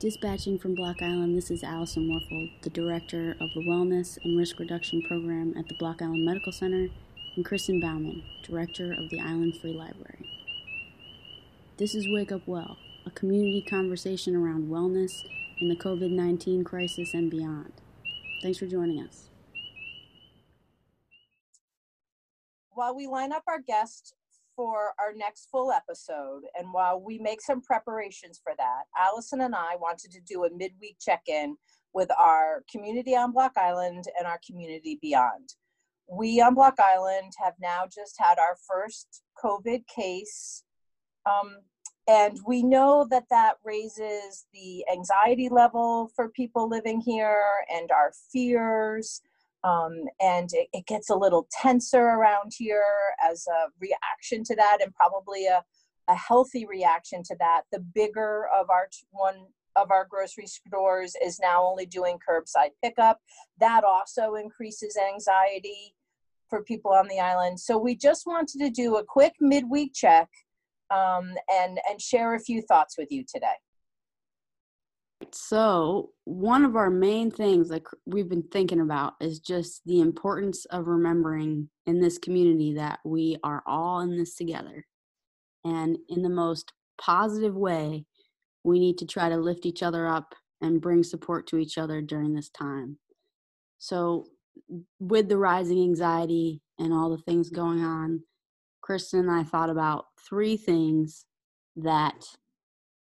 Dispatching from Block Island, this is Allison Warfel, the Director of the Wellness and Risk Reduction Program at the Block Island Medical Center, and Kristen Bauman, Director of the Island Free Library. This is Wake Up Well, a community conversation around wellness in the COVID 19 crisis and beyond. Thanks for joining us. While we line up our guest for our next full episode, and while we make some preparations for that, Allison and I wanted to do a midweek check in with our community on Block Island and our community beyond. We on Block Island have now just had our first COVID case. Um, and we know that that raises the anxiety level for people living here and our fears um, and it, it, gets a little tenser around here as a reaction to that and probably a, a healthy reaction to that. The bigger of our one of our grocery stores is now only doing curbside pickup. That also increases anxiety for people on the island. So we just wanted to do a quick midweek check um, and and share a few thoughts with you today so, one of our main things that we've been thinking about is just the importance of remembering in this community that we are all in this together. And in the most positive way, we need to try to lift each other up and bring support to each other during this time. So, with the rising anxiety and all the things going on, Kristen and I thought about three things that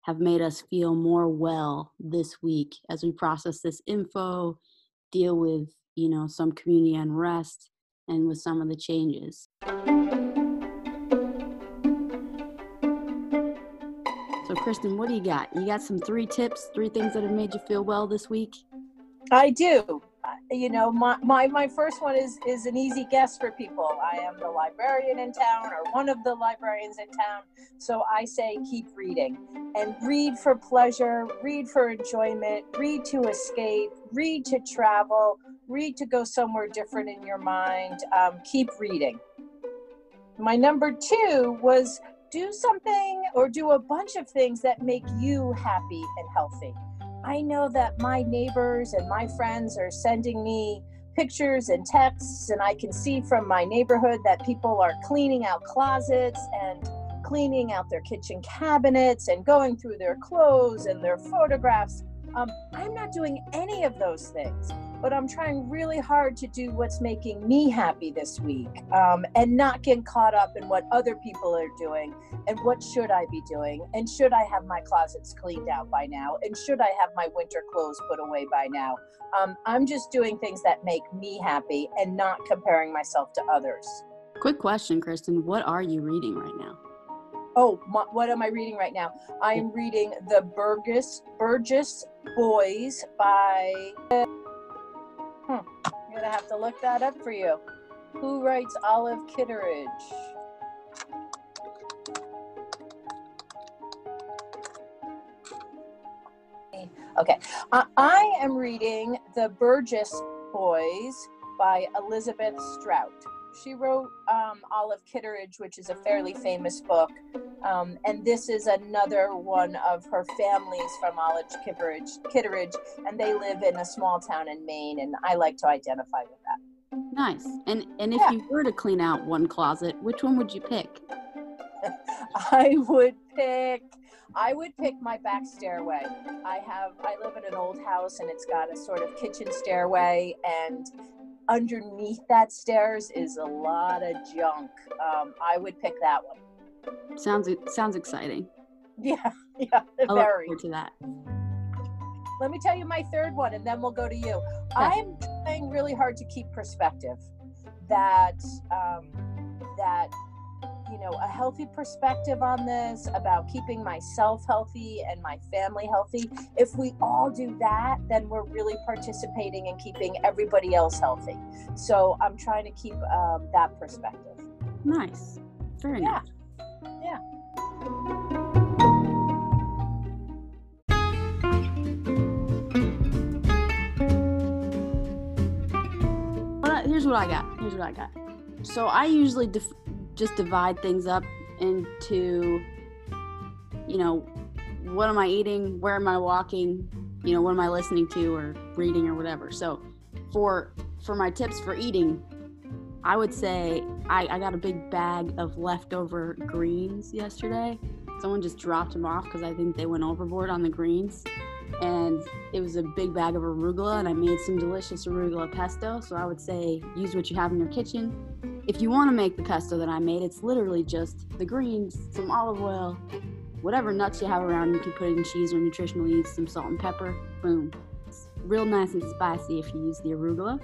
have made us feel more well this week as we process this info, deal with, you know, some community unrest and with some of the changes. So, Kristen, what do you got? You got some three tips, three things that have made you feel well this week? I do you know my, my my first one is is an easy guess for people. I am the librarian in town or one of the librarians in town so i say keep reading and read for pleasure read for enjoyment read to escape read to travel read to go somewhere different in your mind um, keep reading. My number two was do something or do a bunch of things that make you happy and healthy I know that my neighbors and my friends are sending me pictures and texts, and I can see from my neighborhood that people are cleaning out closets and cleaning out their kitchen cabinets and going through their clothes and their photographs. Um, I'm not doing any of those things but I'm trying really hard to do what's making me happy this week um, and not get caught up in what other people are doing and what should I be doing and should I have my closets cleaned out by now and should I have my winter clothes put away by now. Um, I'm just doing things that make me happy and not comparing myself to others. Quick question, Kristen. What are you reading right now? Oh, my, what am I reading right now? I'm reading The Burgess Burgess Boys by Hmm. I'm gonna have to look that up for you. Who writes Olive Kitteridge? Okay, uh, I am reading The Burgess Boys by Elizabeth Strout she wrote um, Olive Kitteridge, which is a fairly famous book. Um, and this is another one of her families from Olive Kitteridge, Kitteridge, and they live in a small town in Maine, and I like to identify with that. Nice. And and if yeah. you were to clean out one closet, which one would you pick? I would pick I would pick my back stairway. I have I live in an old house and it's got a sort of kitchen stairway and underneath that stairs is a lot of junk. Um, I would pick that one. Sounds sounds exciting. Yeah, yeah, I very. Look to that. Let me tell you my third one, and then we'll go to you. I'm trying really hard to keep perspective. That um, that you know a healthy perspective on this about keeping myself healthy and my family healthy if we all do that then we're really participating in keeping everybody else healthy so i'm trying to keep um, that perspective nice very yeah. nice here's what i got here's what i got so i usually def- just divide things up into you know what am I eating? Where am I walking? You know, what am I listening to or reading or whatever. So for for my tips for eating, I would say I, I got a big bag of leftover greens yesterday. Someone just dropped them off because I think they went overboard on the greens. And it was a big bag of arugula, and I made some delicious arugula pesto. So I would say use what you have in your kitchen. If you want to make the pesto that I made, it's literally just the greens, some olive oil, whatever nuts you have around. You can put in cheese or nutritional yeast, some salt and pepper. Boom. It's real nice and spicy if you use the arugula.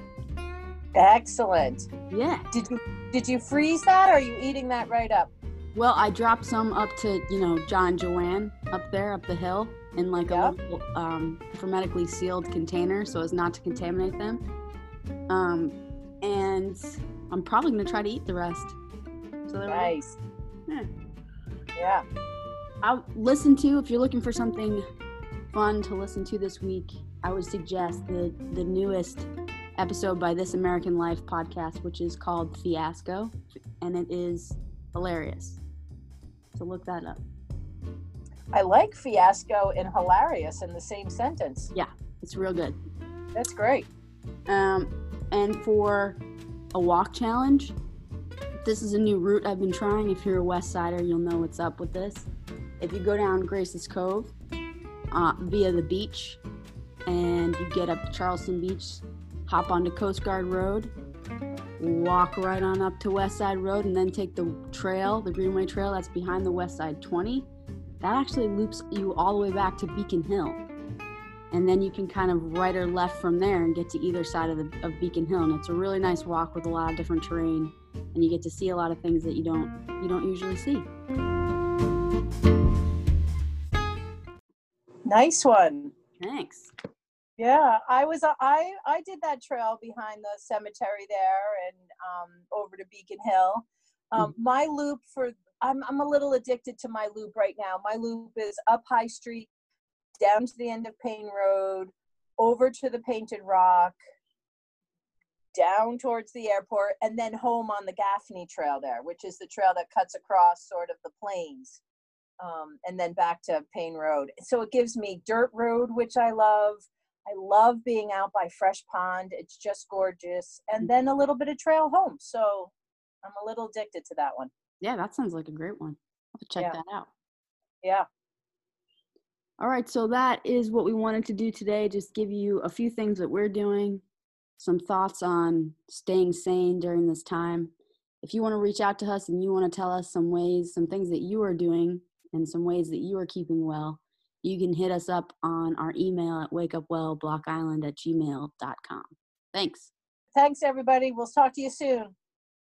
Excellent. Yeah. Did you did you freeze that or are you eating that right up? Well, I dropped some up to, you know, John Joanne up there, up the hill, in like a little um, hermetically sealed container so as not to contaminate them. Um, and I'm probably going to try to eat the rest. So. Nice. Yeah. Yeah. I'll listen to, if you're looking for something fun to listen to this week, I would suggest the, the newest episode by This American Life podcast, which is called Fiasco, and it is hilarious. So look that up. I like fiasco and hilarious in the same sentence. Yeah, it's real good. That's great. Um, and for a walk challenge, this is a new route I've been trying. If you're a West Sider, you'll know what's up with this. If you go down Grace's Cove uh, via the beach and you get up to Charlestown Beach, hop onto Coast Guard Road, walk right on up to West Side Road, and then take the trail, the Greenway Trail that's behind the West Side 20. That actually loops you all the way back to Beacon Hill and then you can kind of right or left from there and get to either side of the of Beacon Hill. And it's a really nice walk with a lot of different terrain, and you get to see a lot of things that you don't you don't usually see. Nice one. Thanks. Yeah, I was uh, I I did that trail behind the cemetery there and um, over to Beacon Hill. Um, My loop for I'm I'm a little addicted to my loop right now. My loop is up High Street, down to the end of Payne Road, over to the Painted Rock, down towards the airport, and then home on the Gaffney Trail there, which is the trail that cuts across sort of the plains, um, and then back to Payne Road. So it gives me dirt road, which I love. I love being out by Fresh Pond. It's just gorgeous. And then a mm-hmm. little bit of trail home. So I'm a little addicted to that one. Yeah, that sounds like a great one. I'll have to check Yeah. that out. Yeah. All right, so that is what we wanted to do today. Just give you a few things that we're doing, some thoughts on staying sane during this time. If you want to reach out to us and you want to tell us some ways, some things that you are doing, and some ways that you are keeping well, you can hit us up on our email at wakeupwellblockisland at gmail.com. Thanks. Thanks, everybody. We'll talk to you soon.